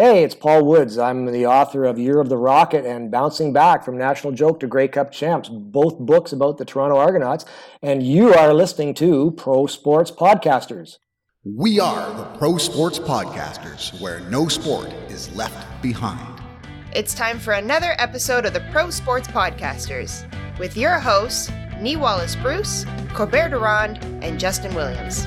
Hey, it's Paul Woods. I'm the author of Year of the Rocket and Bouncing Back from National Joke to Grey Cup Champs, both books about the Toronto Argonauts. And you are listening to Pro Sports Podcasters. We are the Pro Sports Podcasters, where no sport is left behind. It's time for another episode of the Pro Sports Podcasters with your hosts, Nee Wallace Bruce, Corbert Durand, and Justin Williams.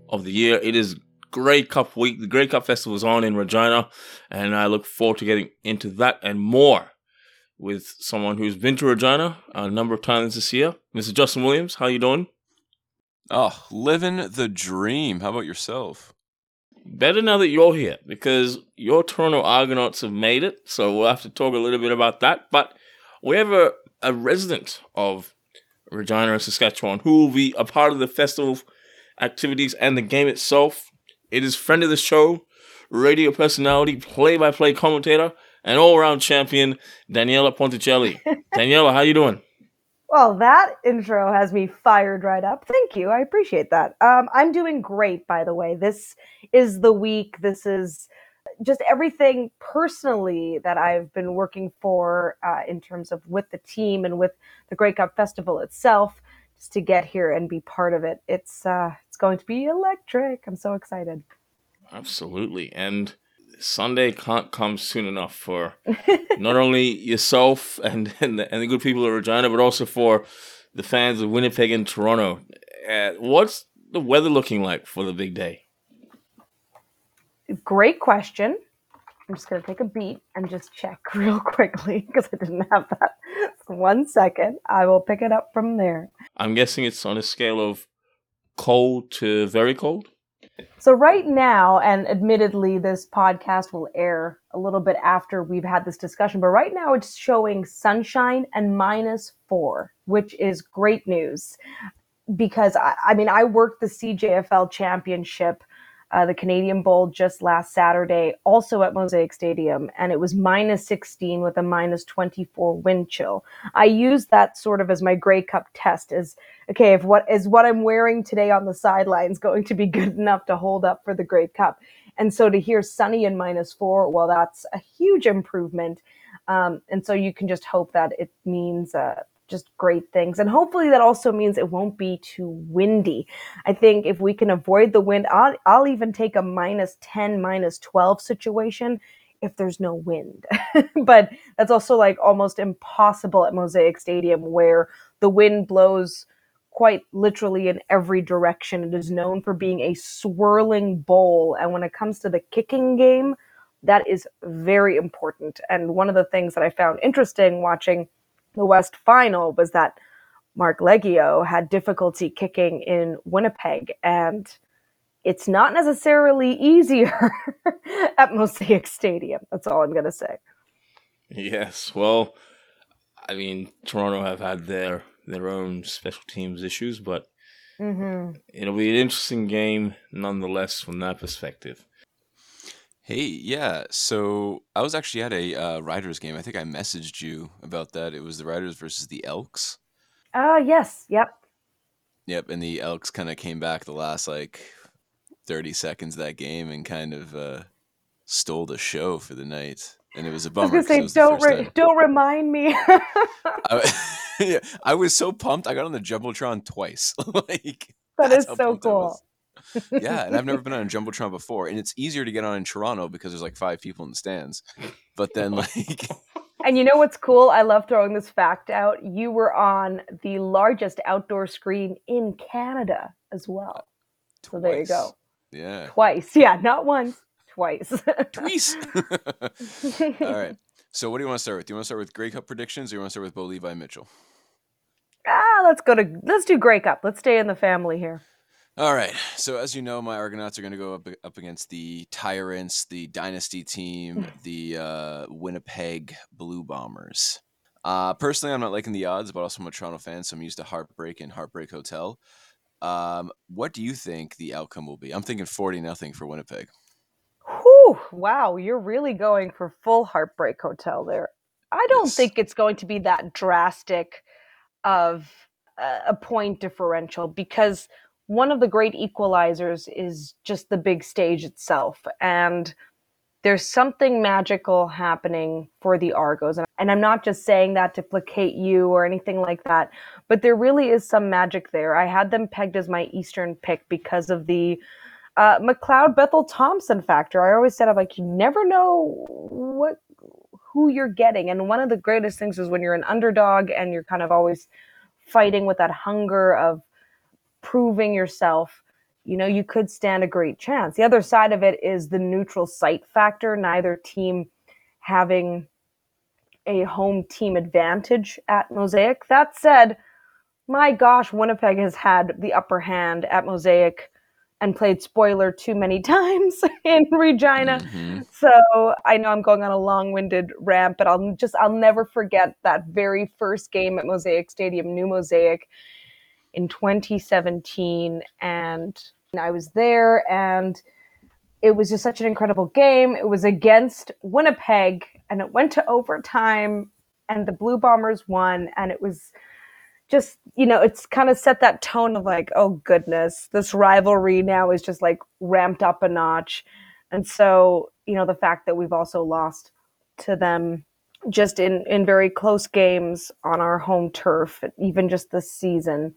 of the year. It is Grey Cup week. The Grey Cup Festival is on in Regina, and I look forward to getting into that and more with someone who's been to Regina a number of times this year. Mr. Justin Williams, how you doing? Oh, living the dream. How about yourself? Better now that you're here because your Toronto Argonauts have made it. So we'll have to talk a little bit about that. But we have a, a resident of Regina and Saskatchewan who will be a part of the festival activities and the game itself. It is friend of the show, radio personality, play-by-play commentator, and all-around champion, Daniela Ponticelli. Daniela, how you doing? Well, that intro has me fired right up. Thank you. I appreciate that. Um, I'm doing great, by the way. This is the week. This is just everything personally that I've been working for uh, in terms of with the team and with the Grey Cup Festival itself, just to get here and be part of it. It's uh, it's going to be electric. I'm so excited. Absolutely, and Sunday can't come soon enough for not only yourself and and the, and the, good people of Regina, but also for the fans of Winnipeg and Toronto. Uh, what's the weather looking like for the big day? Great question. I'm just going to take a beat and just check real quickly because I didn't have that. One second. I will pick it up from there. I'm guessing it's on a scale of cold to very cold. So, right now, and admittedly, this podcast will air a little bit after we've had this discussion, but right now it's showing sunshine and minus four, which is great news because I, I mean, I worked the CJFL championship uh, the Canadian Bowl just last Saturday, also at Mosaic Stadium, and it was minus 16 with a minus 24 wind chill. I used that sort of as my Grey Cup test as okay, if what is what I'm wearing today on the sidelines going to be good enough to hold up for the Grey Cup. And so to hear sunny and minus four, well, that's a huge improvement. Um, and so you can just hope that it means uh, just great things. And hopefully that also means it won't be too windy. I think if we can avoid the wind, I'll, I'll even take a minus 10, minus 12 situation if there's no wind. but that's also like almost impossible at Mosaic Stadium where the wind blows quite literally in every direction. It is known for being a swirling bowl. And when it comes to the kicking game, that is very important. And one of the things that I found interesting watching the West final was that Marc Liegghio had difficulty kicking in Winnipeg, and it's not necessarily easier at Mosaic Stadium. That's all I'm going to say. Yes, well, I mean, Toronto have had their their own special teams issues, but mm-hmm. it'll be an interesting game nonetheless from that perspective. Hey, yeah. So I was actually at a uh, Riders game. I think I messaged you about that. It was the Riders versus the Elks. Ah, uh, yes. Yep. Yep. And the Elks kind of came back the last like 30 seconds of that game and kind of uh, stole the show for the night. And it was a bummer. I was gonna say, don't re- don't remind me. I, yeah, I was so pumped. I got on the jumbotron twice. like that is so cool yeah, and I've never been on a jumbotron before, and it's easier to get on in Toronto because there's like five people in the stands. But then like. And you know what's cool? I love throwing this fact out. You were on the largest outdoor screen in Canada as well. Twice. So there you go. Yeah. Twice. Yeah, not once, twice. Twice. All right. So what do you want to start with? Do you want to start with Grey Cup predictions or you want to start with Bo Levi Mitchell? Ah, let's go to let's do Grey Cup. Let's stay in the family here. All right. So as you know, my Argonauts are going to go up up against the Tyrants, the Dynasty team, the uh, Winnipeg Blue Bombers. Uh, personally, I'm not liking the odds, but also I'm a Toronto fan, so I'm used to heartbreak and heartbreak hotel. Um, what do you think the outcome will be? I'm thinking 40 nothing for Winnipeg. Whew, wow, you're really going for full heartbreak hotel there. I don't Yes. think it's going to be that drastic of a a point differential because one of the great equalizers is just the big stage itself. And there's something magical happening for the Argos. And- I'm not just saying that to placate you or anything like that, but there really is some magic there. I had them pegged as my Eastern pick because of the uh, McLeod Bethel Thompson factor. I always said, I'm like, you never know what who you're getting. And one of the greatest things is when you're an underdog and you're kind of always fighting with that hunger of proving yourself, you know, you could stand a great chance. The other side of it is the neutral site factor, neither team having a home team advantage at Mosaic. That said, my gosh, Winnipeg has had the upper hand at Mosaic and played spoiler too many times in Regina. Mhm. So I know I'm going on a long-winded rant, but I'll just I'll never forget that very first game at Mosaic Stadium, New Mosaic, in 2017, and I was there, and it was just such an incredible game. It was against Winnipeg, and it went to overtime, and the Blue Bombers won, and it was just you know it's kind of set that tone of like oh goodness this rivalry now is just like ramped up a notch and so you know the fact that we've also lost to them just in in very close games on our home turf even just this season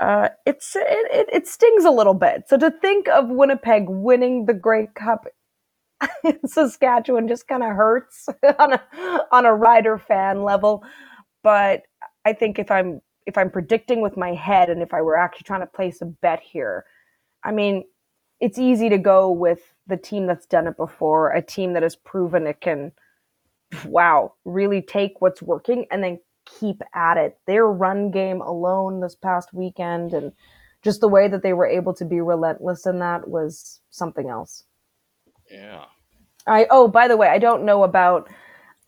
uh it's it, it, it stings a little bit. So to think of winnipeg winning the grey cup in saskatchewan just kind of hurts on a on a rider fan level. But i think if i'm if i'm predicting with my head and if i were actually trying to place a bet here i mean it's easy to go with the team that's done it before, a team that has proven it can, wow, really take what's working and then keep at it. Their run game alone this past weekend and just the way that they were able to be relentless in that was something else. Yeah. I oh, by the way, I don't know about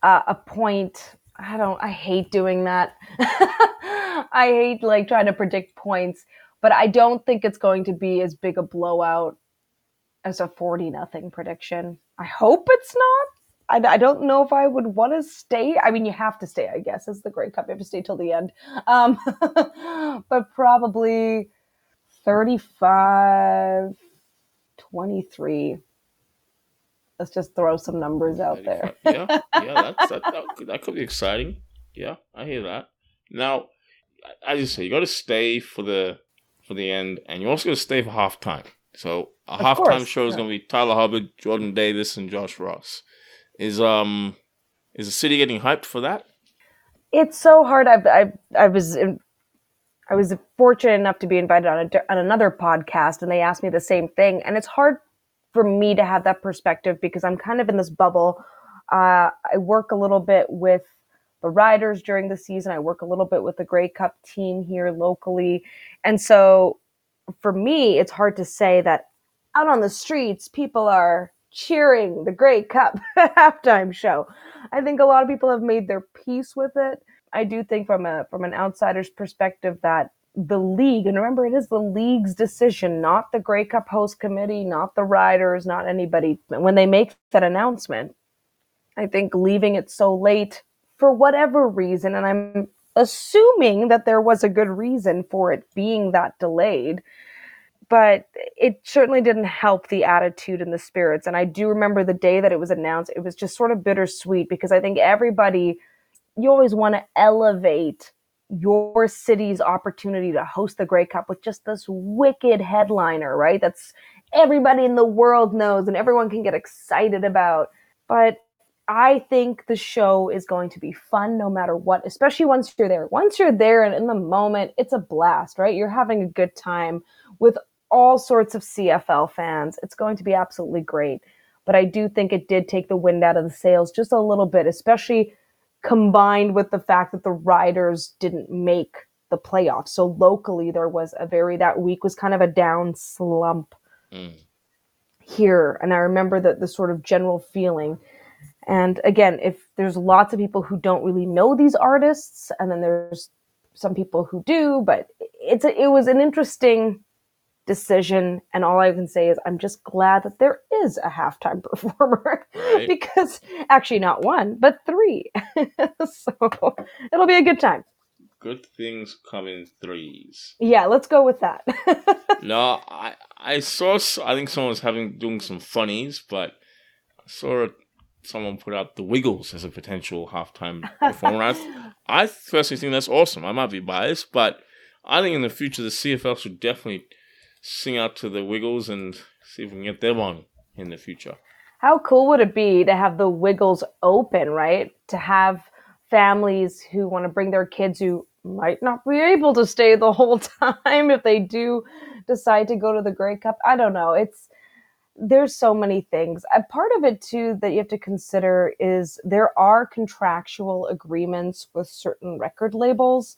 uh, a point. I don't. I hate doing that. I hate like trying to predict points, but I don't think it's going to be as big a blowout as a forty nothing prediction. I hope it's not. I, I don't know if I would want to stay. I mean, you have to stay, I guess, as the Grey Cup. You have to stay till the end. Um, but probably 35, 23 let's just throw some numbers out there. yeah, yeah, that's, that, that, could, that could be exciting. Yeah, I hear that. Now, as you say, you got to stay for the for the end, and you're also going to stay for halftime. So a Of halftime course, show is yeah. going to be Tyler Hubbard, Jordan Davis, and Josh Ross. Is um is the city getting hyped for that? It's so hard. I I I was I was fortunate enough to be invited on a, on another podcast, and they asked me the same thing. And it's hard for me to have that perspective because I'm kind of in this bubble. Uh, I work a little bit with the riders during the season. I work a little bit with the Grey Cup team here locally, and so for me, it's hard to say that out on the streets, people are cheering the Grey Cup halftime show. I think a lot of people have made their peace with it. I do think from a from an outsider's perspective that the league, and remember it is the league's decision, not the Grey Cup host committee, not the riders, not anybody. When they make that announcement, I think leaving it so late for whatever reason, and I'm assuming that there was a good reason for it being that delayed, but it certainly didn't help the attitude and the spirits. And I do remember the day that it was announced, it was just sort of bittersweet because I think everybody, you always want to elevate your city's opportunity to host the Grey Cup with just this wicked headliner, right? That's everybody in the world knows and everyone can get excited about. But I think the show is going to be fun no matter what, especially once you're there. Once you're there and in the moment, it's a blast, right? You're having a good time with all sorts of CFL fans. It's going to be absolutely great. But I do think it did take the wind out of the sails just a little bit, especially combined with the fact that the riders didn't make the playoffs. So locally, there was a very, that week was kind of a down slump Mm. here. And I remember the, the sort of general feeling. And again, if there's lots of people who don't really know these artists, and then there's some people who do, but it's a, it was an interesting decision. And all I can say is I'm just glad that there is a halftime performer Right. because actually not one, but three. so it'll be a good time. Good things come in threes. Yeah, let's go with that. No, I I saw. I think someone was having doing some funnies, but I saw someone put out the Wiggles as a potential halftime performer. I, I personally think that's awesome. I might be biased, but I think in the future the CFL should definitely sing out to the Wiggles and see if we can get them on in the future. How cool would it be to have the Wiggles open, right? To have families who want to bring their kids who might not be able to stay the whole time if they do decide to go to the Grey Cup. I don't know. It's there's so many things. A part of it too that you have to consider is there are contractual agreements with certain record labels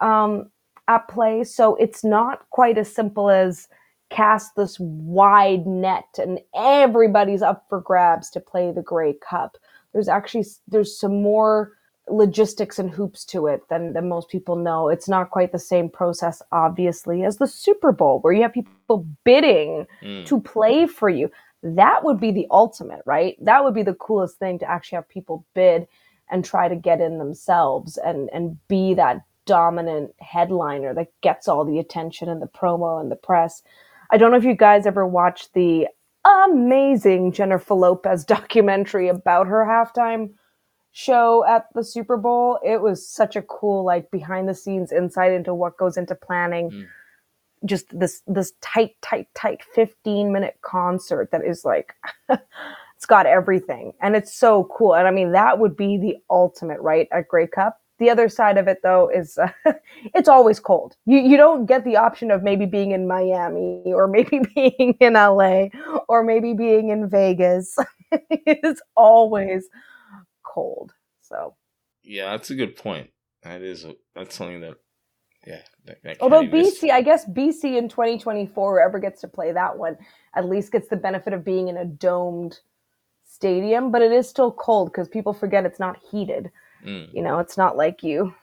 um, at play, so it's not quite as simple as cast this wide net and everybody's up for grabs to play the Grey Cup. There's actually there's some more logistics and hoops to it than, than most people know. It's not quite the same process, obviously, as the Super Bowl, where you have people bidding Mm. to play for you. That would be the ultimate, right? That would be the coolest thing to actually have people bid and try to get in themselves and and be that dominant headliner that gets all the attention and the promo and the press. I don't know if you guys ever watched the amazing Jennifer Lopez documentary about her halftime show at the Super Bowl. It was such a cool like behind the scenes insight into what goes into planning Mm. just this this tight tight tight 15 minute concert that is like it's got everything and it's so cool and I mean that would be the ultimate right at Grey Cup. The other side of it though is uh, it's always cold. You you don't get the option of maybe being in Miami or maybe being in LA or maybe being in Vegas. it's always cold. So, Yeah, that's a good point. That is a, that's something that yeah. That, that although. BC, I guess BC in 2024, whoever gets to play that one, at least gets the benefit of being in a domed stadium, but it is still cold because people forget it's not heated. Mm. You know, it's not like you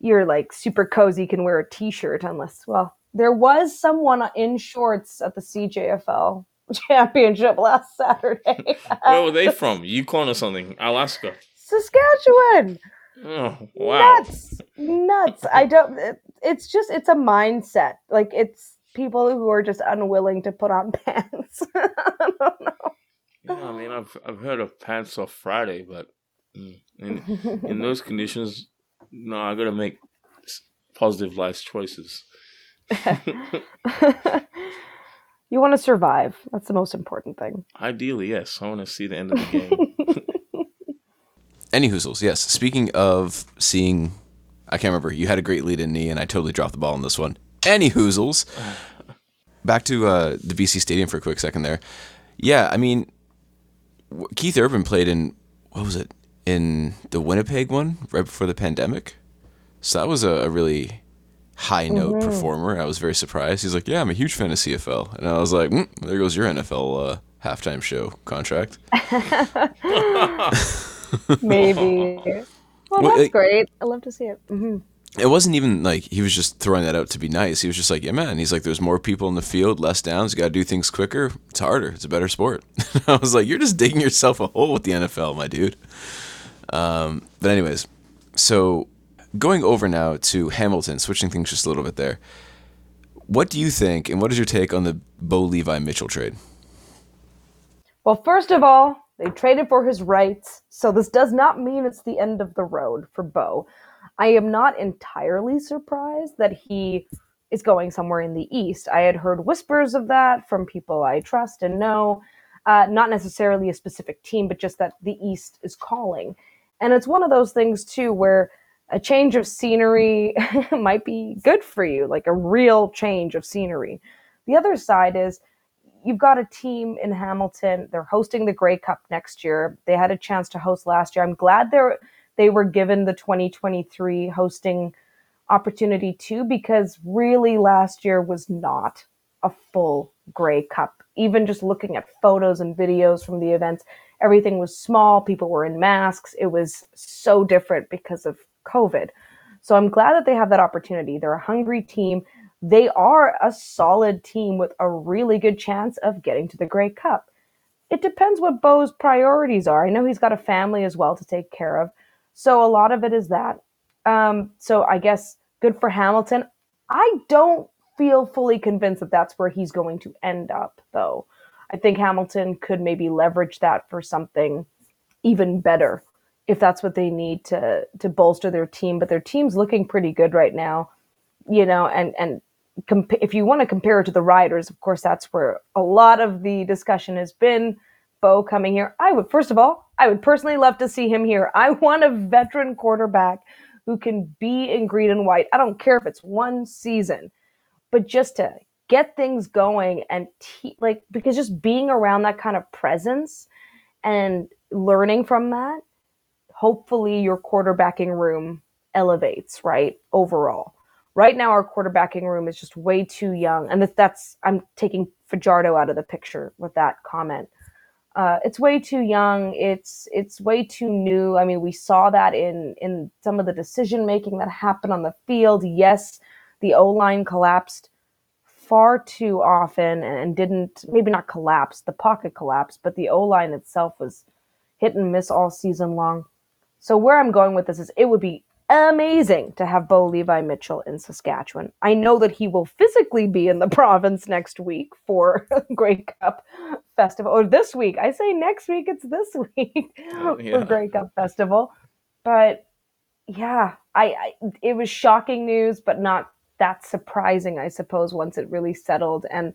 you're like super cozy can wear a t-shirt unless well, there was someone in shorts at the CJFL championship last Saturday. Where were they from? Yukon or something? Alaska. Saskatchewan. Oh wow. Nuts. Nuts. I don't it, it's just it's a mindset. Like it's people who are just unwilling to put on pants. I don't know. Yeah, I mean, I've I've heard of pants off Friday, but mm, in in those conditions, no, I gotta make positive life choices. you want to survive. That's the most important thing. Ideally, yes. I want to see the end of the game. Any hoozles, yes. Speaking of seeing, I can't remember. You had a great lead in Nee, and I totally dropped the ball on this one. Any hoozles. Back to uh, the BC Stadium for a quick second there. Yeah, I mean, Keith Urban played in what was it in the Winnipeg one right before the pandemic. So that was a, a really high note performer. I was very surprised. He's like, "Yeah, I'm a huge fan of CFL," and I was like, mm, "There goes your NFL uh, halftime show contract." Maybe. Well, Well, that's great. I love to see it. hmm it wasn't even like he was just throwing that out to be nice. He was just like, yeah, man. He's like, there's more people in the field, less downs. You got to do things quicker. It's harder. It's a better sport. I was like, you're just digging yourself a hole with the NFL, my dude. Um, but anyways, so going over now to Hamilton, switching things just a little bit there. What do you think, and what is your take on the Bo Levi Mitchell trade? Well, first of all, they traded for his rights, so this does not mean it's the end of the road for Bo. I am not entirely surprised that he is going somewhere in the East. I had heard whispers of that from people I trust and know, uh, not necessarily a specific team, but just that the East is calling. And it's one of those things, too, where a change of scenery might be good for you, like a real change of scenery. The other side is you've got a team in Hamilton. They're hosting the Grey Cup next year. They had a chance to host last year. I'm glad they're they were given the 2023 hosting opportunity too, because really last year was not a full Grey Cup. Even just looking at photos and videos from the events, everything was small. People were in masks. It was so different because of COVID. So I'm glad that they have that opportunity. They're a hungry team. They are a solid team with a really good chance of getting to the Grey Cup. It depends what Bo's priorities are. I know he's got a family as well to take care of. So a lot of it is that. Um, so I guess good for Hamilton. I don't feel fully convinced that that's where he's going to end up, though. I think Hamilton could maybe leverage that for something even better if that's what they need to to bolster their team. But their team's looking pretty good right now, you know. And and comp- if you want to compare it to the Riders, of course, that's where a lot of the discussion has been. Bo coming here, I would first of all, I would personally love to see him here. I want a veteran quarterback who can be in green and white. I don't care if it's one season, but just to get things going and te- like because just being around that kind of presence and learning from that hopefully your quarterbacking room elevates, right? Overall. Right now, our quarterbacking room is just way too young. And that's, I'm taking Fajardo out of the picture with that comment. Uh, it's way too young. It's it's way too new. I mean, we saw that in in some of the decision making that happened on the field. Yes, the O line collapsed far too often and didn't maybe not collapse. The pocket collapsed, but the O line itself was hit and miss all season long. So where I'm going with this is it would be amazing to have Bo Levi Mitchell in Saskatchewan. I know that he will physically be in the province next week for Grey Cup Festival, or this week. I say next week, it's this week Oh, yeah. for Grey Cup Festival. But yeah, I, I it was shocking news, but not that surprising, I suppose, once it really settled. And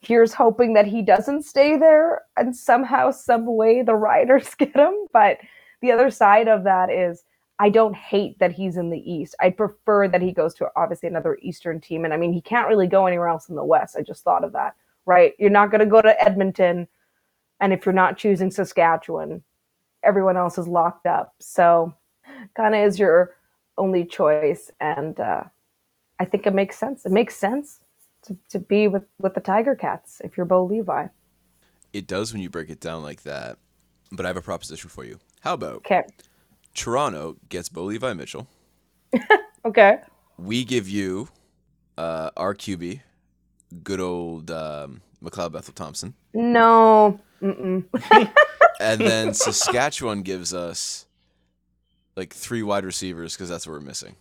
here's hoping that he doesn't stay there and somehow, some way, the riders get him. But the other side of that is I don't hate that he's in the East. I prefer that he goes to obviously another Eastern team. And I mean, he can't really go anywhere else in the West. I just thought of that, right? You're not going to go to Edmonton. And if you're not choosing Saskatchewan, everyone else is locked up. So kind of is your only choice. And uh, I think it makes sense. It makes sense to, to be with, with the Tiger Cats if you're Bo Levi. It does when you break it down like that. But I have a proposition for you. How about Okay. Toronto gets Bo Levi Mitchell? Okay. We give you uh, our QB, good old um, McLeod Bethel Thompson. No. And then Saskatchewan gives us like three wide receivers because that's what we're missing.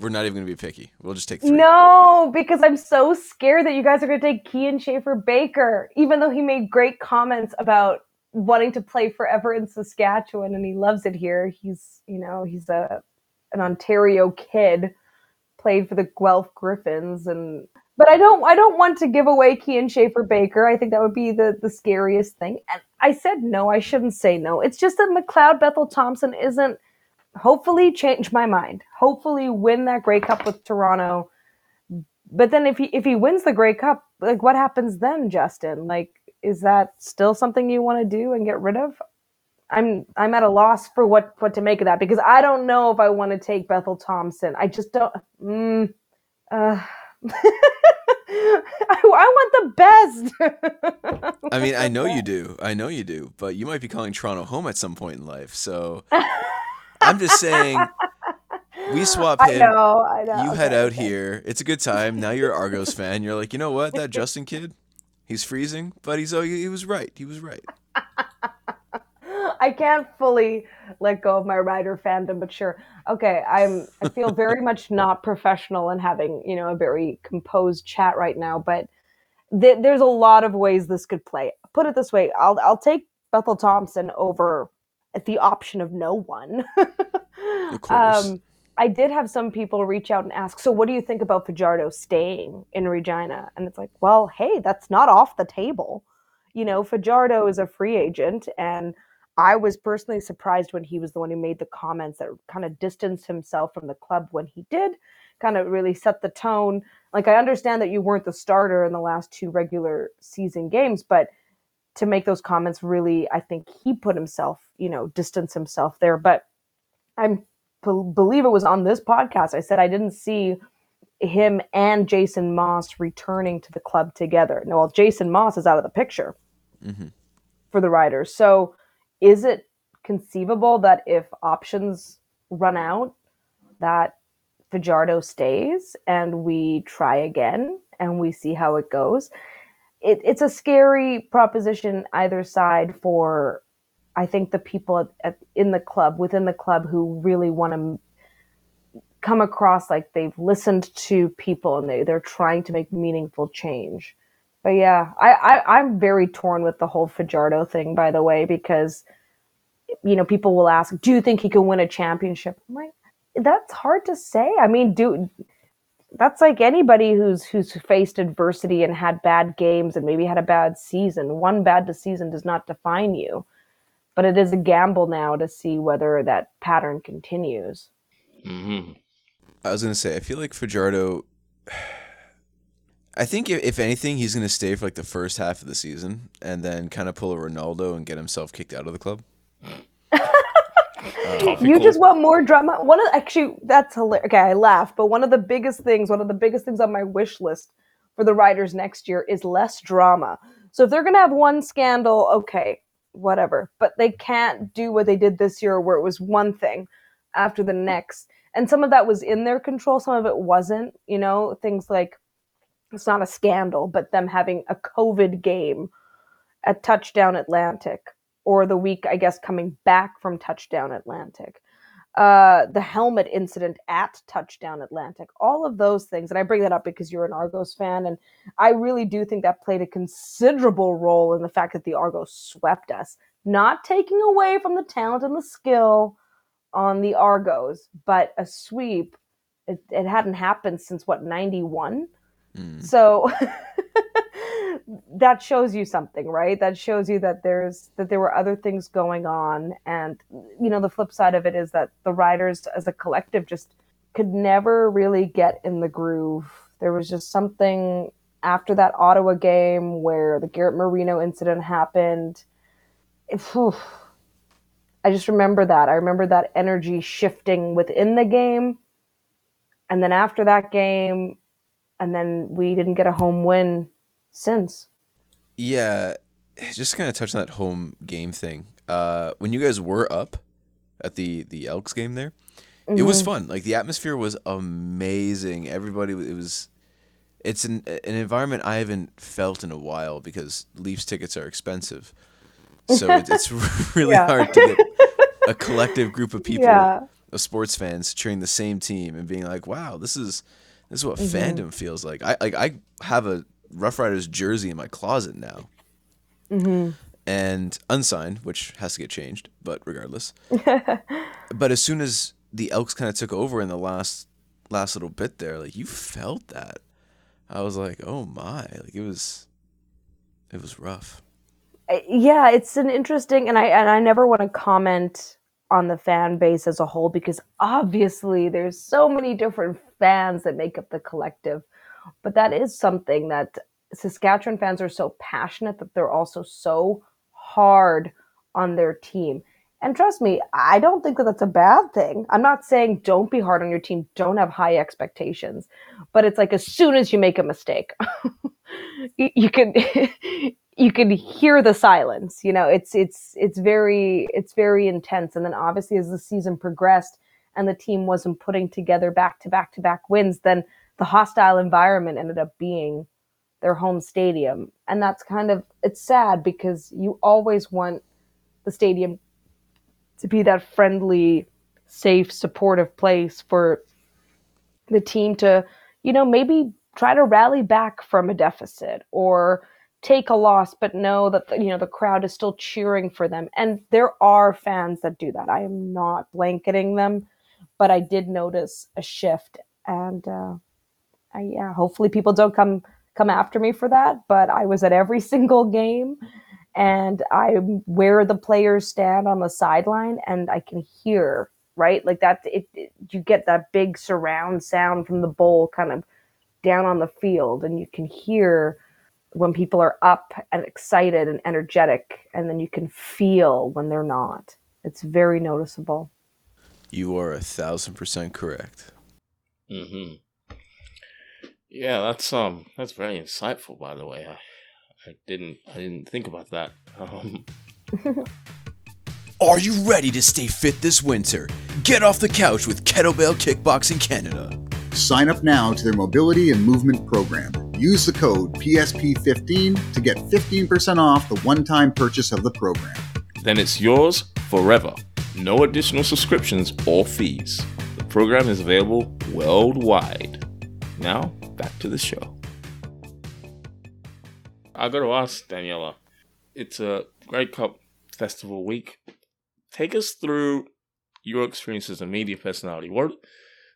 We're not even going to be picky. We'll just take three. No, because I'm so scared that you guys are going to take Kian Schaffer Baker, even though he made great comments about wanting to play forever in Saskatchewan and he loves it here. He's, you know, he's a an Ontario kid, played for the Guelph Gryphons and but I don't I don't want to give away Kian Schaffer Baker. I think that would be the the scariest thing. And I said no, I shouldn't say no. It's just that McLeod Bethel Thompson isn't hopefully change my mind. Hopefully win that Grey Cup with Toronto. But then if he if he wins the Grey Cup, like what happens then, Justin? Like is that still something you want to do and get rid of? I'm I'm at a loss for what what to make of that because I don't know if I want to take Bethel Thompson. I just don't. Mm, uh, I, I want the best. I mean, I know you do. I know you do. But you might be calling Toronto home at some point in life. So I'm just saying, we swap I him. know. I know. You Okay, head out okay. here. It's a good time. Now you're an Argos fan. You're like, you know what? That Justin kid, he's freezing, but he's oh, he was right. He was right. I can't fully let go of my rider fandom, but sure. Okay, I'm. I feel very much not professional in having you know a very composed chat right now, but th- there's a lot of ways this could play. Put it this way, I'll I'll take Bethel Thompson over at the option of no one. Of course. Um, I did have some people reach out and ask, so what do you think about Fajardo staying in Regina? And it's like, well, hey, that's not off the table. You know, Fajardo is a free agent, and I was personally surprised when he was the one who made the comments that kind of distanced himself from the club when he did, kind of really set the tone. Like, I understand that you weren't the starter in the last two regular season games, but to make those comments really, I think he put himself, you know, distance himself there. But I'm believe it was on this podcast. I said I didn't see him and Jason Maas returning to the club together. No, well, Jason Maas is out of the picture Mhm. for the Riders. So, is it conceivable that if options run out, that Fajardo stays and we try again and we see how it goes? It, it's a scary proposition either side for I think the people at, at, in the club, within the club, who really want to come across like they've listened to people and they, they're trying to make meaningful change. But yeah, I, I, I'm very torn with the whole Fajardo thing, by the way, because, you know, people will ask, do you think he can win a championship? I'm like, that's hard to say. I mean, do that's like anybody who's who's faced adversity and had bad games and maybe had a bad season. One bad season does not define you but it is a gamble now to see whether that pattern continues. hmm I was gonna say, I feel like Fajardo. I think if, if anything, he's gonna stay for like the first half of the season, and then kind of pull a Ronaldo and get himself kicked out of the club. You just want more drama. One of actually that's hilarious. Okay, I laugh, but one of the biggest things, one of the biggest things on my wish list for the Riders next year is less drama. So if they're gonna have one scandal, okay, whatever. But they can't do what they did this year, where it was one thing after the next, and some of that was in their control, some of it wasn't. You know, things like it's not a scandal, but them having a COVID game at Touchdown Atlantic, or the week, I guess, coming back from Touchdown Atlantic. Uh, the helmet incident at Touchdown Atlantic, all of those things. And I bring that up because you're an Argos fan. And I really do think that played a considerable role in the fact that the Argos swept us, not taking away from the talent and the skill on the Argos, but a sweep. It, it hadn't happened since what, 91? Mm. So that shows you something, right? That shows you that there's that there were other things going on and you know the flip side of it is that the riders as a collective just could never really get in the groove. There was just something after that Ottawa game where the Garrett Marino incident happened. It- phew. I just remember that. I remember that energy shifting within the game. And then after that game, and then we didn't get a home win since. Yeah, just kind of touch on that home game thing. Uh, when you guys were up at the the Elks game there, it was Mm-hmm. fun. Like the atmosphere was amazing. Everybody, it was. It's an an environment I haven't felt in a while because Leafs tickets are expensive, so it, it's really Yeah. hard to get a collective group of people, Yeah. of sports fans, cheering the same team and being like, "Wow, this is this is what Mm-hmm. fandom feels like." I like I have a Rough Riders jersey in my closet now Mm-hmm. and unsigned, which has to get changed, but regardless. but as soon as the Elks kind of took over in the last last little bit there, like you felt that. I was like, oh my, like it was, it was rough. Uh, yeah, it's an interesting, and I and I never want to comment on the fan base as a whole because obviously there's so many different fans that make up the collective, but that is something that Saskatchewan fans are so passionate that they're also so hard on their team. And trust me, I don't think that that's a bad thing. I'm not saying don't be hard on your team, don't have high expectations, but it's like as soon as you make a mistake, you, can you can hear the silence. You know, it's it's it's very it's very intense. And then obviously as the season progressed and the team wasn't putting together back to back to back wins, then the hostile environment ended up being their home stadium. And that's kind of it's sad because you always want the stadium to be that friendly, safe, supportive place for the team to, you know, maybe try to rally back from a deficit or take a loss, but know that the, you know the crowd is still cheering for them. And there are fans that do that. I am not blanketing them, but I did notice a shift, and uh, I, yeah, hopefully people don't come come after me for that. But I was at every single game, and I'm where the players stand on the sideline, and I can hear right like that. It, it you get that big surround sound from the bowl kind of down on the field, and you can hear when people are up and excited and energetic, and then you can feel when they're not. It's very noticeable. You are a thousand percent correct. Mm-hmm. Yeah, that's um, that's very insightful. By the way, I, I didn't, I didn't think about that. Um, Are you ready to stay fit this winter? Get off the couch with Kettlebell Kickboxing Canada. Sign up now to their mobility and movement program. Use the code PSP15 to get 15% off the one time purchase of the program. then it's yours forever. No additional subscriptions or fees. The program is available worldwide. Now, back to the show. I got to ask Daniela, it's a Grey Cup Festival week. Take us through your experience as a media personality. What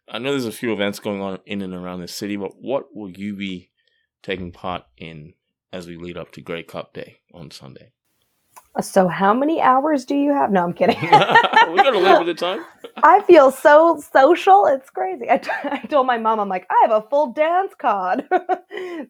I know there's a few events going on in and around the city, but what will you be taking part in as we lead up to Grey Cup Day on Sunday? So, how many hours do you have? No, I'm kidding. we got a little bit of time. I feel so social. It's crazy. I, t- I told my mom, I'm like, I have a full dance card.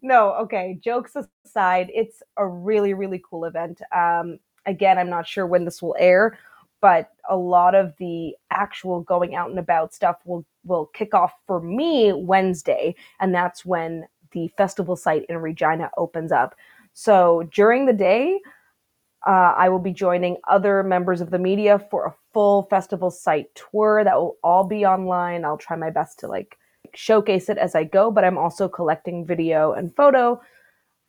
no, okay. Jokes aside, it's a really, really cool event. Um, again, I'm not sure when this will air, but a lot of the actual going out and about stuff will will kick off for me Wednesday, and that's when the festival site in Regina opens up. So during the day, uh, I will be joining other members of the media for a full festival site tour that will all be online. I'll try my best to like showcase it as I go, but I'm also collecting video and photo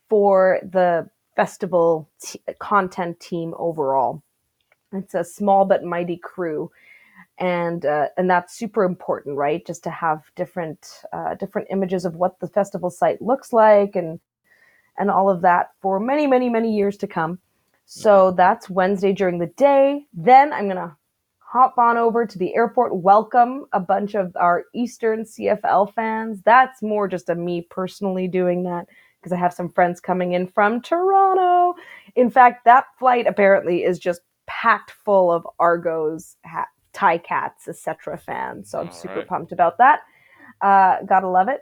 for the festival t- content team overall. It's a small but mighty crew, and uh, and that's super important, right? Just to have different uh, different images of what the festival site looks like, and and all of that for many, many, many years to come. So that's Wednesday during the day. Then I'm going to hop on over to the airport, welcome a bunch of our Eastern CFL fans. That's more just a me personally doing that because I have some friends coming in from Toronto. In fact, that flight apparently is just packed full of Argos, ha- Tie Cats, etc. fans. So I'm All super right. pumped about that. Uh, gotta love it.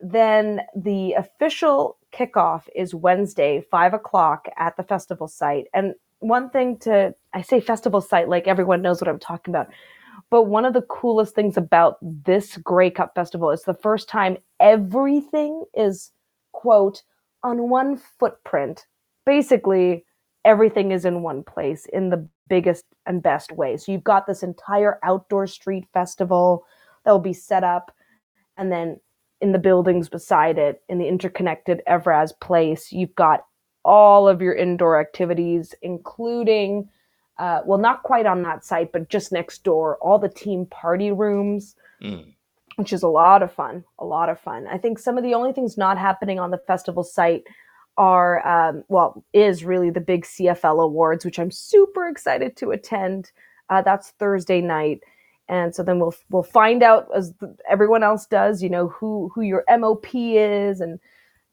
Then the official kickoff is Wednesday, five o'clock at the festival site. And one thing to, I say festival site like everyone knows what I'm talking about. But one of the coolest things about this Grey Cup Festival is the first time everything is, quote, on one footprint. Basically, everything is in one place in the biggest and best way. So you've got this entire outdoor street festival that will be set up. And then in the buildings beside it, in the interconnected Evraz place, you've got all of your indoor activities, including, uh, well, not quite on that site, but just next door, all the team party rooms, Mm. which is a lot of fun. A lot of fun. I think some of the only things not happening on the festival site are, um, well, is really the big CFL awards, which I'm super excited to attend. Uh, that's Thursday night and so then we'll we'll find out as everyone else does you know who who your mop is and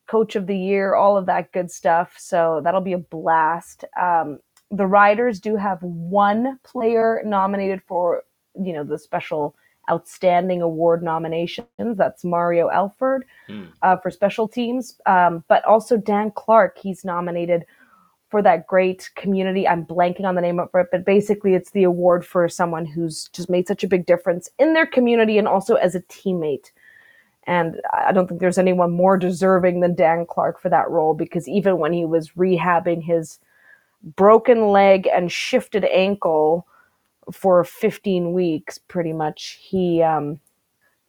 coach of the year all of that good stuff. So that'll be a blast. Um, the riders do have one player nominated for you know the special outstanding award nominations. That's Mario Alford Hmm. uh, for special teams. Um, but also dan clark he's nominated for that great community. I'm blanking on the name of it, but basically it's the award for someone who's just made such a big difference in their community and also as a teammate. And I don't think there's anyone more deserving than Dan Clark for that role because even when he was rehabbing his broken leg and shifted ankle for 15 weeks, pretty much, he um,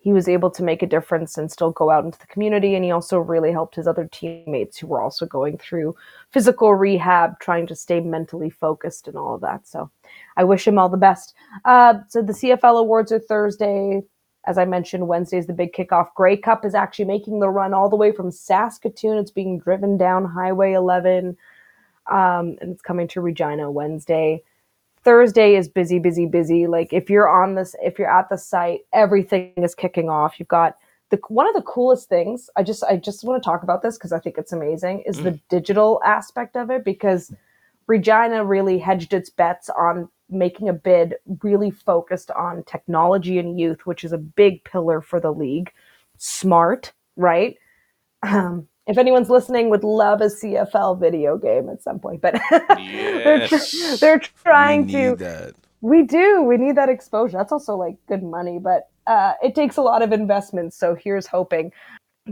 he was able to make a difference and still go out into the community. And he also really helped his other teammates who were also going through physical rehab, trying to stay mentally focused and all of that. So I wish him all the best. Uh, so the CFL awards are Thursday. As I mentioned, Wednesday is the big kickoff. Grey Cup is actually making the run all the way from Saskatoon. It's being driven down Highway 11, um, and it's coming to Regina Wednesday. Thursday is busy, busy, busy. Like if you're on this, if you're at the site, everything is kicking off. You've got the one of the coolest things. I just I just want to talk about this because I think it's amazing. Is the digital aspect of it because Regina really hedged its bets on making a bid really focused on technology and youth, which is a big pillar for the league. Smart, right? Um, if anyone's listening, would love a CFL video game at some point, but they're, tr- they're trying We to that. We do. We need that exposure. That's also like good money, but uh, it takes a lot of investments. So here's hoping.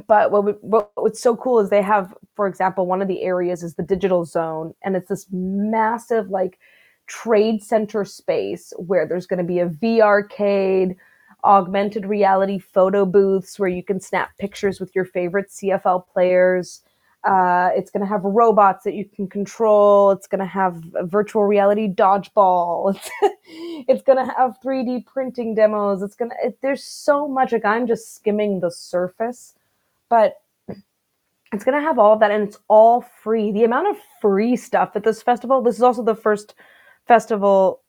But what, we, what what's so cool is they have, for example, one of the areas is the digital zone, and it's this massive like trade center space where there's going to be a VR arcade, augmented reality photo booths where you can snap pictures with your favorite CFL players. Uh, it's going to have robots that you can control. It's going to have virtual reality dodgeball. It's, it's going to have 3D printing demos. It's going to, there's so much. Like I'm just skimming the surface, but it's going to have all of that and it's all free. The amount of free stuff at this festival, this is also the first festival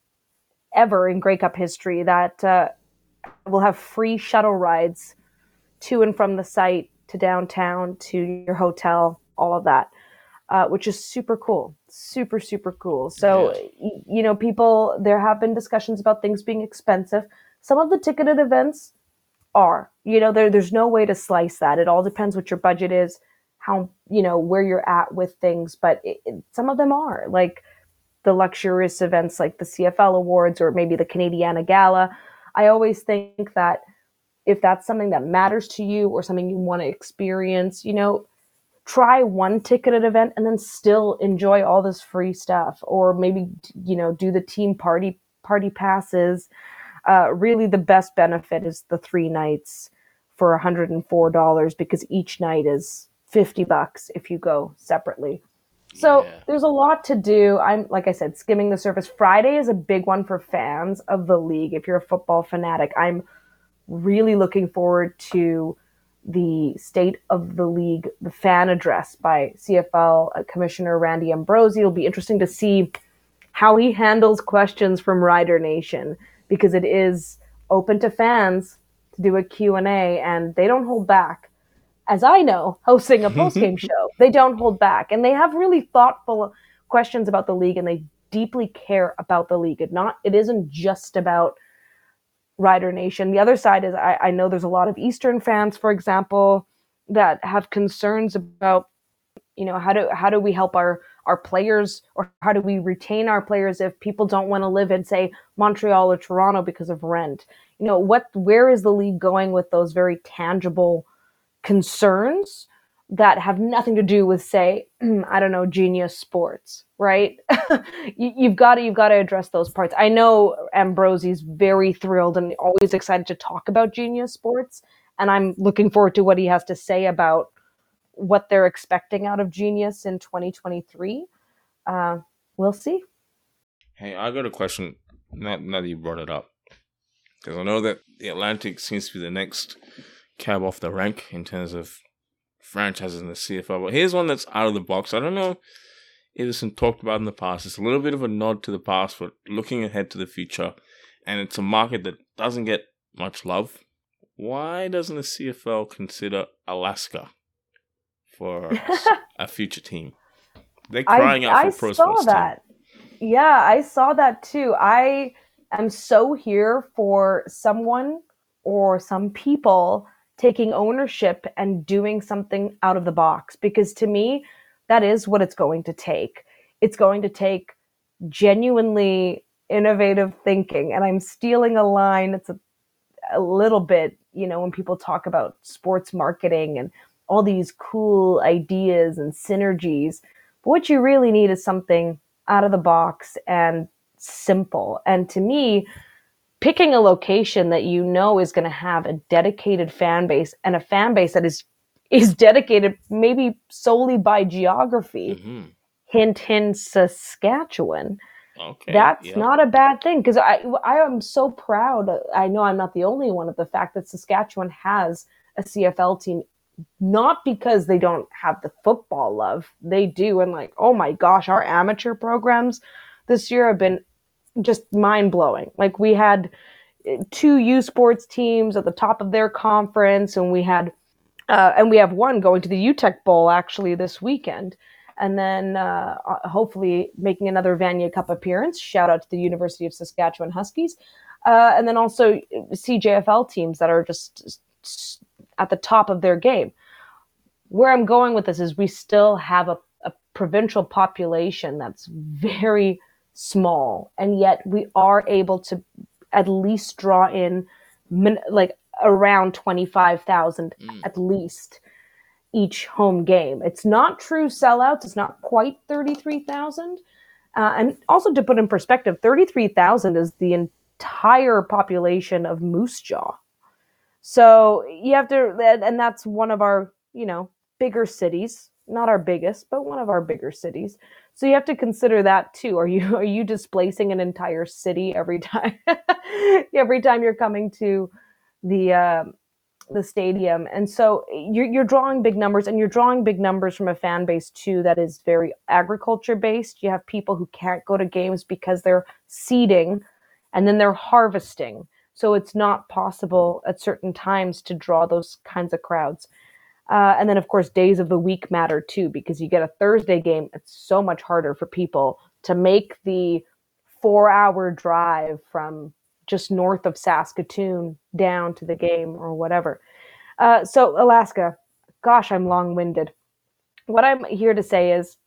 ever in Grey Cup history that uh, will have free shuttle rides to and from the site to downtown to your hotel, all of that, uh, which is super cool, super super cool. So y- you know, people there have been discussions about things being expensive. Some of the ticketed events are, you know, there there's no way to slice that. It all depends what your budget is, how you know where you're at with things, but it, it, some of them are like the luxurious events like the CFL Awards or maybe the Canadiana Gala. I always think that if that's something that matters to you or something you want to experience, you know, try one ticketed event and then still enjoy all this free stuff or maybe you know do the team party party passes. Uh, really the best benefit is the three nights for $104 because each night is 50 bucks if you go separately so Yeah. there's a lot to do. I'm like I said, skimming the surface. Friday is a big one for fans of the league. If you're a football fanatic, I'm really looking forward to the state of the league, the fan address by CFL uh, Commissioner Randy Ambrosie. It'll be interesting to see how he handles questions from Rider Nation because it is open to fans to do a Q&A and they don't hold back as I know, hosting a post game show. They don't hold back, and they have really thoughtful questions about the league, and they deeply care about the league. It not it isn't just about Rider Nation. The other side is I, I know there's a lot of Eastern fans, for example, that have concerns about you know how do how do we help our our players or how do we retain our players if people don't want to live in say Montreal or Toronto because of rent you know what where is the league going with those very tangible concerns that have nothing to do with say i don't know genius sports right? You, you've got to you've got to address those parts. I know Ambrosie's very thrilled and always excited to talk about genius sports and i'm looking forward to what he has to say about what they're expecting out of genius in 2023 uh, we'll see. Hey, I got a question. Now, now that you brought it up, because I know that the Atlantic seems to be the next cab off the rank in terms of franchises in the CFL. But here's one that's out of the box. I don't know if it's been talked about in the past. It's a little bit of a nod to the past, but looking ahead to the future. And it's a market that doesn't get much love. Why doesn't the CFL consider Alaska for a future team? They're crying out for I pro saw that. Yeah, I saw that too. I am so here for someone or some people taking ownership and doing something out of the box because to me, that is what it's going to take. It's going to take genuinely innovative thinking. And I'm stealing a line. It's a, a little bit, you know, when people talk about sports marketing and all these cool ideas and synergies. But what you really need is something out of the box and simple. And to me, picking a location that you know is going to have a dedicated fan base and a fan base that is is dedicated maybe solely by geography. team. Hint, hint, Saskatchewan. Okay. That's yeah. not a bad thing because I I am so proud. I know I'm not the only one of the fact that Saskatchewan has a CFL team, not because they don't have the football love, they do, and like oh my gosh, our amateur programs this year have been just mind blowing. Like we had eh, two U Sports teams at the top of their conference, and we had uh, and we have one going to the Uteck Bowl actually this weekend and then uh, hopefully making another Vanier Cup appearance. Shout out to the University of Saskatchewan Huskies, uh, and then also CJFL teams that are just at the top of their game. Where I'm going with this is we still have a, a provincial population that's very small, and yet we are able to at least draw in min- like around 25,000 Mm. at least each home game. It's not true sellouts, it's not quite 33,000. Uh, and also to put in perspective, 33,000 is the entire population of Moose Jaw. So you have to, and and that's one of our, you know, bigger cities, not our biggest, but one of our bigger cities. So you have to consider that too. Are you are you displacing an entire city every time every time you're coming to the uh, the stadium? And so you're you're drawing big numbers, and you're drawing big numbers from a fan base too that is very agriculture based. You have people who can't go to games because they're seeding, and then they're harvesting. So it's not possible at certain times to draw those kinds of crowds. Uh, and then, of course, days of the week matter too, because you get a Thursday game. It's so much harder for people to make the four hour drive from just north of Saskatoon down to the game or whatever. Uh, so, Alaska, gosh, I'm long winded. What I'm here to say is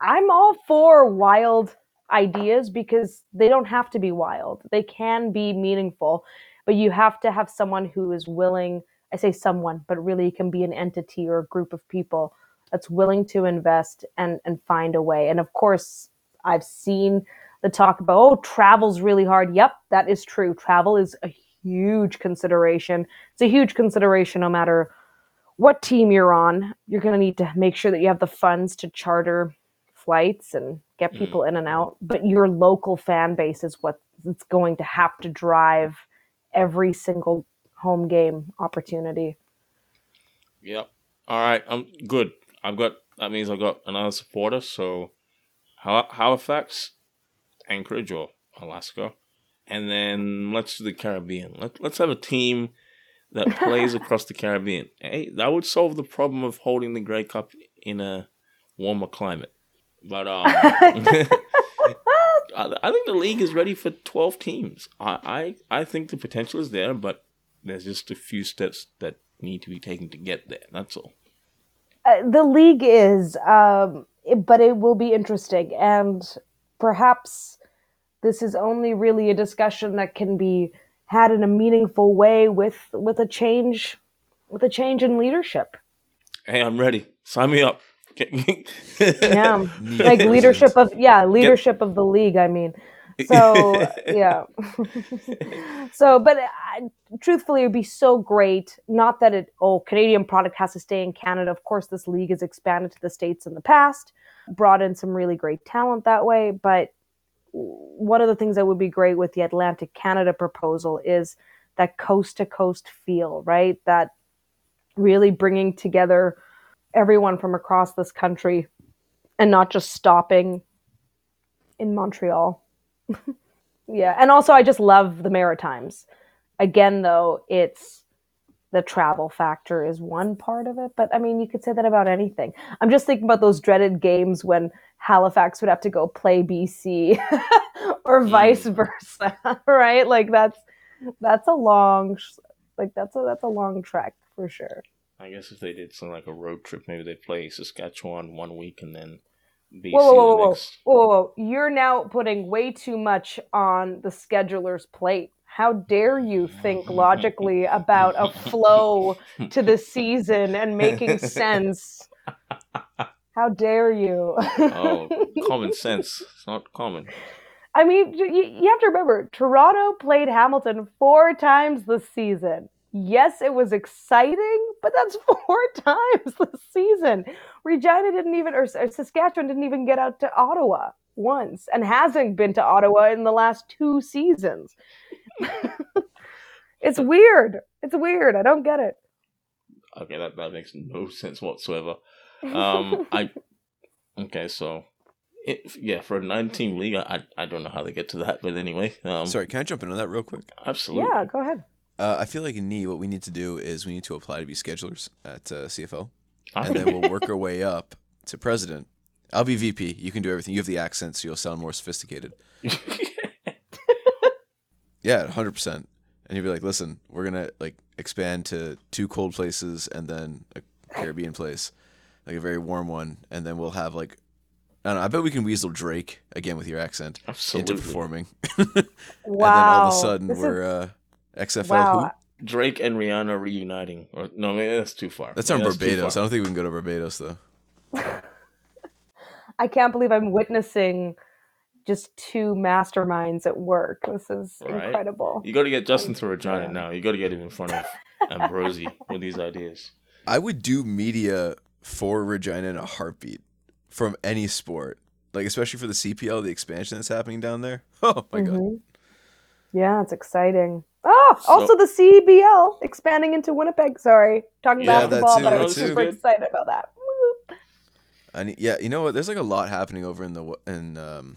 I'm all for wild ideas because they don't have to be wild, they can be meaningful, but you have to have someone who is willing I say someone, but really it can be an entity or a group of people that's willing to invest and and find a way. And of course, I've seen the talk about oh, travel's really hard. Yep, that is true. Travel is a huge consideration. It's a huge consideration no matter what team you're on. You're going to need to make sure that you have the funds to charter flights and get Mm. people in and out. But your local fan base is what it's going to have to drive every single home game opportunity. Yep. All right. I'm good. I've got that means I've got another supporter. So, Hal- Halifax, Anchorage, or Alaska, and then let's do the Caribbean. Let Let's have a team that plays across the Caribbean. Hey, that would solve the problem of holding the Grey Cup in a warmer climate. But um, I I think the league is ready for twelve teams. I, I I think the potential is there, but there's just a few steps that need to be taken to get there. That's all. Uh, the league is, um, it- but it will be interesting, and perhaps this is only really a discussion that can be had in a meaningful way with with a change with a change in leadership. Hey, I'm ready. Sign me up. Yeah, like leadership of yeah leadership of the league. I mean, so yeah. so, but truthfully, it would be so great. Not that it oh Canadian product has to stay in Canada. Of course, this league has expanded to the states in the past, brought in some really great talent that way. But one of the things that would be great with the Atlantic Canada proposal is that coast to coast feel, right? That really bringing together everyone from across this country and not just stopping in Montreal. Yeah, and also I just love the Maritimes. Again, though, it's the travel factor is one part of it, but I mean, you could say that about anything. I'm just thinking about those dreaded games when Halifax would have to go play BC or vice mm. versa, right? Like that's that's a long like that's a that's a long trek for sure. I guess if they did something like a road trip, maybe they'd play Saskatchewan one week and then BC Whoa, whoa, whoa, whoa, next. whoa, whoa, whoa! You're now putting way too much on the scheduler's plate. How dare you think logically about a flow to the season and making sense? How dare you? oh, common sense. It's not common. I mean, you, you have to remember, Toronto played Hamilton four times this season. Yes, it was exciting, but that's four times this season. Regina didn't even, or, or Saskatchewan didn't even get out to Ottawa once and hasn't been to Ottawa in the last two seasons. it's weird. It's weird. I don't get it. Okay, that, that makes no sense whatsoever. Um, I okay, so it, yeah, for a nine-team league, I I don't know how they get to that, but anyway, um, Sorry, can I jump into that real quick? absolutely. Yeah, go ahead. Uh, I feel like in Nee, what we need to do is we need to apply to be schedulers at uh, CFO, All and then we'll work our way up to president. I'll be VP. You can do everything. You have the accent, so you'll sound more sophisticated. Yeah, hundred percent. And you'll be like, listen, we're gonna like expand to two cold places and then a Caribbean place, like a very warm one, and then we'll have like I don't know. I bet we can weasel Drake again with your accent Absolutely. into performing. Wow. and then all of a sudden This we're uh, XFL. wow. Who? Drake and Rihanna reuniting. Or no, maybe that's too far. That's Maybe on too Barbados. I don't think we can go to Barbados though. I can't believe I'm witnessing just two masterminds at work. This is Right. incredible. You got to get Justin to Regina Yeah. now. You got to get him in front of Ambrosie with these ideas. I would do media for Regina in a heartbeat from any sport, like especially for the CPL, the expansion that's happening down there. Oh my god! Mhm. Yeah, it's exciting. Oh, So- also the CBL expanding into Winnipeg. Sorry, talking Yeah, that basketball, too, but I was too. super excited about that. Woo. I need, yeah, you know what? There's like a lot happening over in the in um,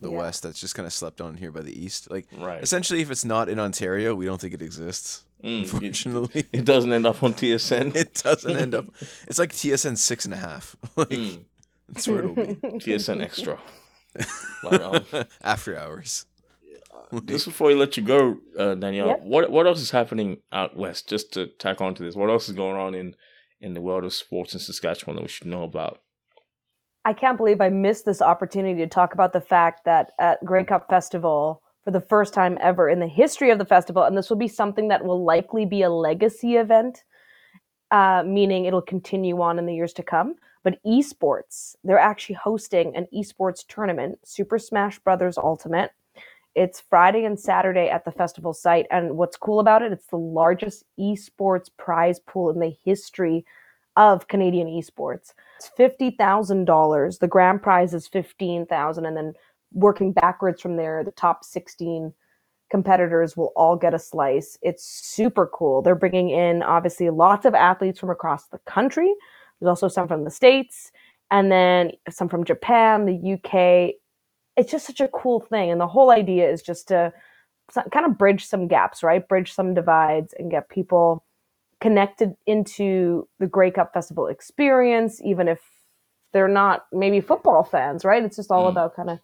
the Yeah. west that's just kind of slept on here by the east. Like Right. essentially, if it's not in Ontario, we don't think it exists. Mm, Unfortunately, it doesn't end up on TSN. it doesn't end up. It's like TSN six and a half. like Mm, that's where it'll be. TSN Extra. After hours. Just before we let you go, uh, Danielle, Yep. what what else is happening out west? Just to tack on to this, what else is going on in in the world of sports in Saskatchewan that we should know about? I can't believe I missed this opportunity to talk about the fact that at Grey Cup Festival, for the first time ever in the history of the festival, and this will be something that will likely be a legacy event, uh, meaning it'll continue on in the years to come. But esports, they're actually hosting an esports tournament, Super Smash Brothers Ultimate. It's Friday and Saturday at the festival site. And what's cool about it, it's the largest esports prize pool in the history of Canadian esports. It's fifty thousand dollars. The grand prize is fifteen thousand, and then working backwards from there, the top sixteen competitors will all get a slice. It's super cool. They're bringing in obviously lots of athletes from across the country. There's also some from the states, and then some from Japan, the UK. It's just such a cool thing, and the whole idea is just to kind of bridge some gaps, right? Bridge some divides and get people connected into the Grey Cup Festival experience, even if they're not maybe football fans, right? It's just all Mm. about kind of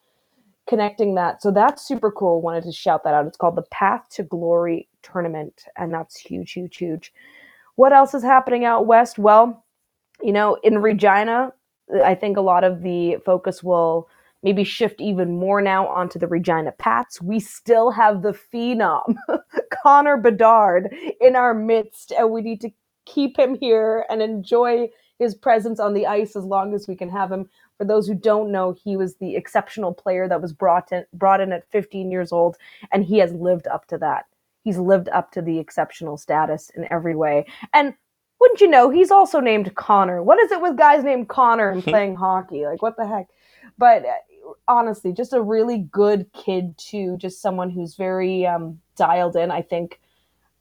connecting that. So that's super cool. Wanted to shout that out. It's called the Path to Glory Tournament, and that's huge, huge, huge. What else is happening out west? Well, you know, in Regina, I think a lot of the focus will maybe shift even more now onto the Regina Pats. We still have the phenom, Connor Bedard, in our midst, and we need to keep him here and enjoy his presence on the ice as long as we can have him. For those who don't know, he was the exceptional player that was brought in brought in at 15 years old, and he has lived up to that. He's lived up to the exceptional status in every way. And wouldn't you know, he's also named Connor. What is it with guys named Connor and playing hockey? Like, what the heck? But honestly, just a really good kid, too. Just someone who's very um, dialed in. I think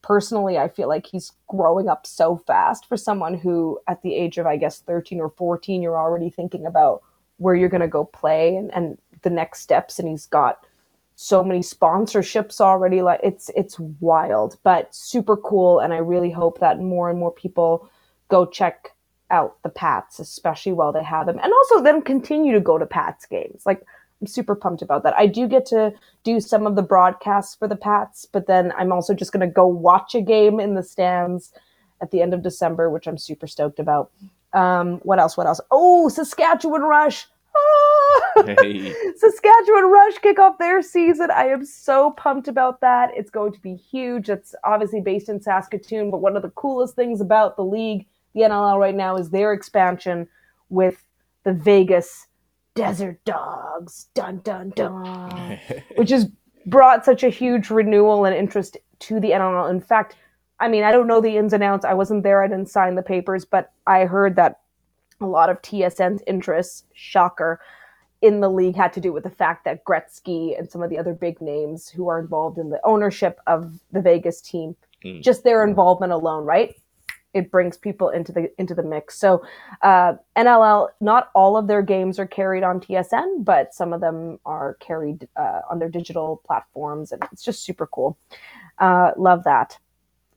personally, I feel like he's growing up so fast for someone who, at the age of, I guess, 13 or 14, you're already thinking about where you're going to go play and, and the next steps. And he's got so many sponsorships already like it's it's wild but super cool and i really hope that more and more people go check out the pats especially while they have them and also then continue to go to pats games like i'm super pumped about that i do get to do some of the broadcasts for the pats but then i'm also just going to go watch a game in the stands at the end of december which i'm super stoked about um what else what else oh saskatchewan rush Ah! Hey. Saskatchewan Rush kick off their season. I am so pumped about that. It's going to be huge. It's obviously based in Saskatoon, but one of the coolest things about the league, the NLL right now, is their expansion with the Vegas Desert Dogs. Dun dun dun. Which has brought such a huge renewal and interest to the NLL. In fact, I mean, I don't know the ins and outs. I wasn't there. I didn't sign the papers, but I heard that a lot of TSN's interests, shocker, in the league had to do with the fact that Gretzky and some of the other big names who are involved in the ownership of the Vegas team, Mm. just their involvement alone, right? It brings people into the into the mix. So uh, NLL, not all of their games are carried on TSN, but some of them are carried uh, on their digital platforms, and it's just super cool. Uh, love that.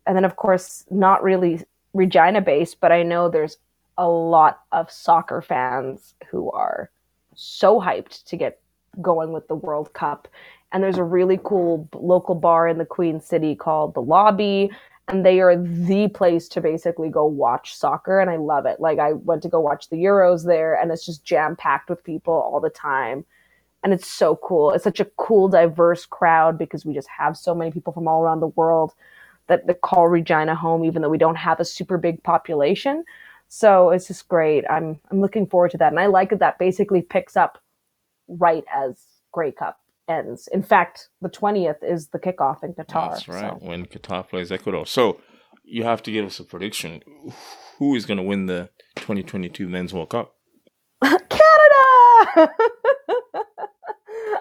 And then, of course, not really Regina based, but I know there's a lot of soccer fans who are so hyped to get going with the World Cup. And there's a really cool local bar in the Queen City called The Lobby. And they are the place to basically go watch soccer and I love it. Like I went to go watch the Euros there and it's just jam packed with people all the time. And it's so cool. It's such a cool diverse crowd because we just have so many people from all around the world that, that call Regina home even though we don't have a super big population. So it's just great. I'm I'm looking forward to that. And I like that that basically picks up right as Grey Cup ends. In fact, the 20th is the kickoff in Qatar. That's right. so. When Qatar plays Ecuador. So you have to give us a prediction. Who is going to win the 2022 Men's World Cup? Canada!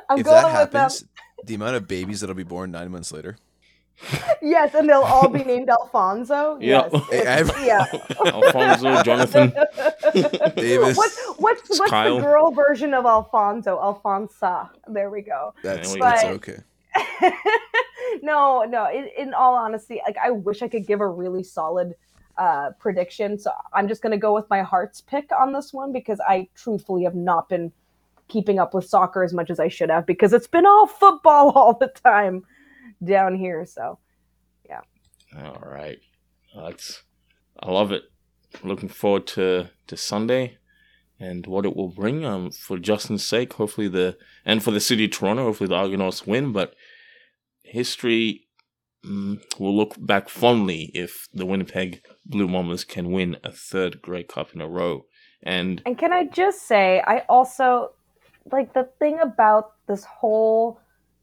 I'm if going that with them. happens, the amount of babies that'll be born nine months later. Yes, and they'll all be named Alphonso. Yeah. Yes. Hey, I've- yeah. Alphonso, Jonathan. Davies. What's what's what's Kyle. the girl version of Alphonso? Alfonsa. There we go. That's, we that's okay. no, no. In, in all honesty, like I wish I could give a really solid uh, prediction. So I'm just gonna go with my heart's pick on this one because I truthfully have not been keeping up with soccer as much as I should have because it's been all football all the time down here. So yeah. All right. That's I love it. Looking forward to to Sunday and what it will bring. Um for Justin's sake, hopefully the and for the city of Toronto, hopefully the Argonauts win, but history mm, will look back fondly if the Winnipeg Blue Bombers can win a third Grey Cup in a row. And And can I just say, I also like the thing about this whole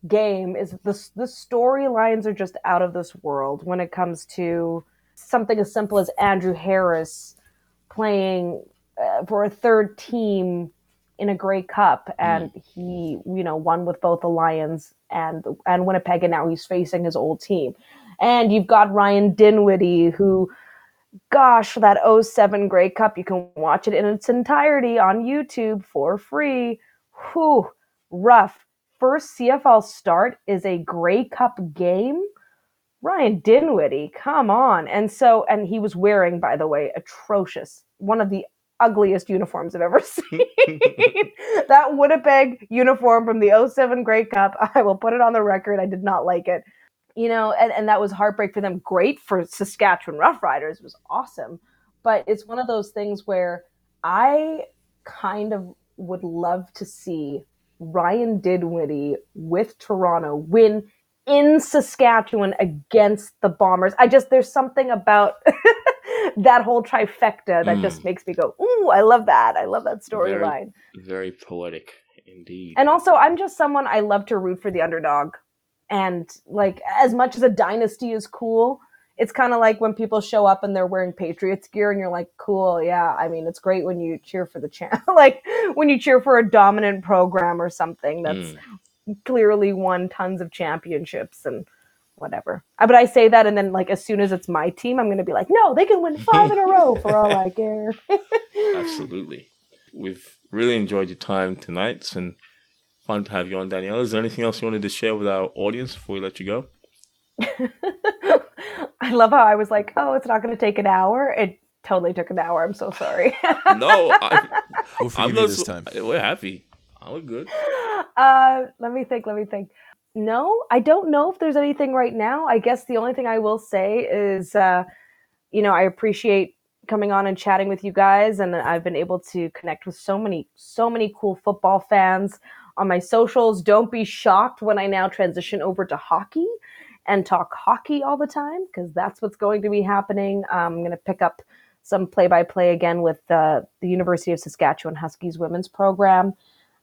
game is the the storylines are just out of this world when it comes to something as simple as Andrew Harris playing uh, for a third team in a Grey Cup, and he you know won with both the Lions and and Winnipeg, and now he's facing his old team. And you've got Ryan Dinwiddie who gosh, that 07 Grey Cup, you can watch it in its entirety on YouTube for free. Whew, rough. First CFL start is a Grey Cup game. Ryan Dinwiddie, come on. And so, and he was wearing, by the way, atrocious, one of the ugliest uniforms I've ever seen. that Winnipeg uniform from the 07 Grey Cup, I will put it on the record. I did not like it you know, and, and that was heartbreak for them. Great for Saskatchewan Roughriders, it was awesome. But it's one of those things where I kind of would love to see Ryan Dinwiddie with Toronto win in Saskatchewan against the Bombers. I just there's something about that whole trifecta that Mm. just makes me go, "Ooh, I love that. I love that Very- storyline." very poetic indeed. And also, I'm just someone I love to root for the underdog. And like, as much as a dynasty is cool, it's kind of like when people show up and they're wearing Patriots gear, and you're like, cool, yeah. I mean, it's great when you cheer for the champ, like when you cheer for a dominant program or something that's Mm. clearly won tons of championships and whatever. Uh, But I say that, and then like as soon as it's my team, I'm gonna be like, no, they can win five in a row for all I care. Absolutely. We've really enjoyed your time tonight. It's been fun to have you on, Danielle. Is there anything else you wanted to share with our audience before we let you go? I love how I was like, oh, it's not going to take an hour. It totally took an hour. I'm so sorry. No, I, We'll forgive I'm you not this time. We're happy. I look good. uh, let me think. Let me think. No, I don't know if there's anything right now. I guess the only thing I will say is, uh, you know, I appreciate coming on and chatting with you guys, and I've been able to connect with so many, so many cool football fans on my socials. Don't be shocked when I now transition over to hockey and talk hockey all the time because that's what's going to be happening. I'm going to pick up some play-by-play again with uh, the University of Saskatchewan Huskies women's program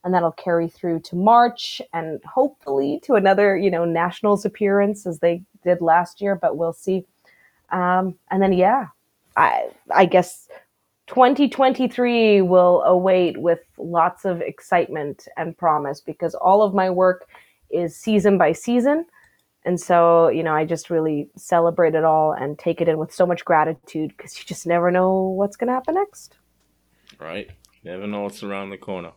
and that'll carry through to March and hopefully to another, you know, nationals appearance as they did last year, but we'll see. Um, and then, yeah, I I guess 2023 will await with lots of excitement and promise because all of my work is season by season. And so, you know, I just really celebrate it all and take it in with so much gratitude because you just never know what's going to happen next. Right? Never know what's around the corner.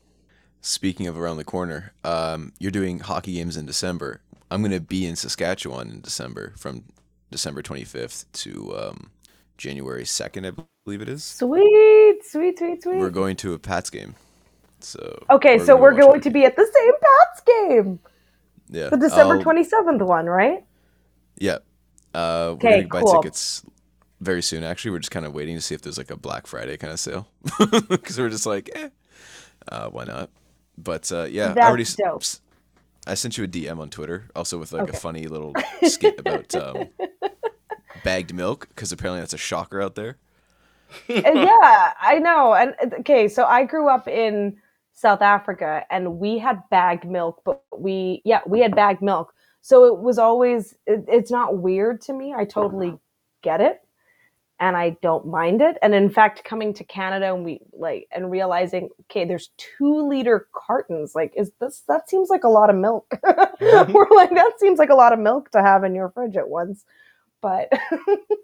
Speaking of around the corner, um, you're doing hockey games in December. I'm going to be in Saskatchewan in December from December 25th to um, January 2nd, I believe it is. Sweet, sweet, sweet, sweet. We're going to a Pats game. So Okay, or so we're going to be at the same Pats game, yeah the December twenty seventh one, right? Yeah, Uh, we're gonna buy cool. tickets very soon. Actually, we're just kind of waiting to see if there's like a Black Friday kind of sale because we're just like, eh, uh, why not? But uh, yeah, I already. dope. I sent you a DM on Twitter, also with like Okay. a funny little skit about um, bagged milk, because apparently that's a shocker out there. Uh, yeah, I know. And uh, okay, so I grew up in South Africa and we had bagged milk, but we, yeah, we had bagged milk. So it was always, it, it's not weird to me. I totally uh-huh. get it and I don't mind it. And in fact, coming to Canada and we like, and realizing, okay, there's two liter cartons. Like, is this, that seems like a lot of milk. Mm-hmm. We're like, that seems like a lot of milk to have in your fridge at once. But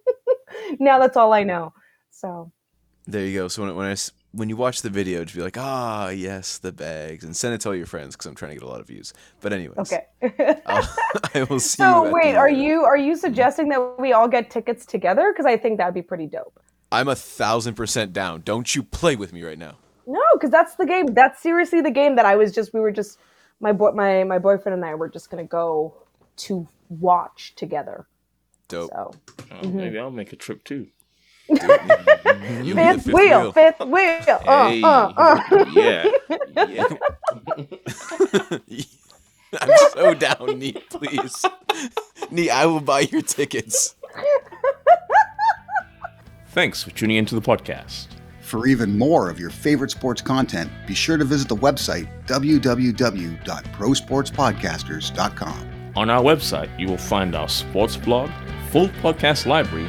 now that's all I know. So. There you go. So when when I when you watch the video, just be like, ah, yes, the bags, and send it to all your friends because I'm trying to get a lot of views. But anyways, Okay. uh, I will see you. so at wait, the, are you are you suggesting that we all get tickets together? Because I think that'd be pretty dope. I'm a thousand percent down. Don't you play with me right now. No, because that's the game. That's seriously the game that I was just. We were just my boy, my my boyfriend and I were just gonna go to watch together. Dope. So Oh, Maybe I'll make a trip too. You fifth, fifth wheel, fifth wheel. Uh, Hey, uh, uh. yeah, yeah. I'm so down, Neat. Please, Neat. I will buy your tickets. Thanks for tuning into the podcast. For even more of your favorite sports content, be sure to visit the website www.prosportspodcasters.com. On our website, you will find our sports blog, full podcast library,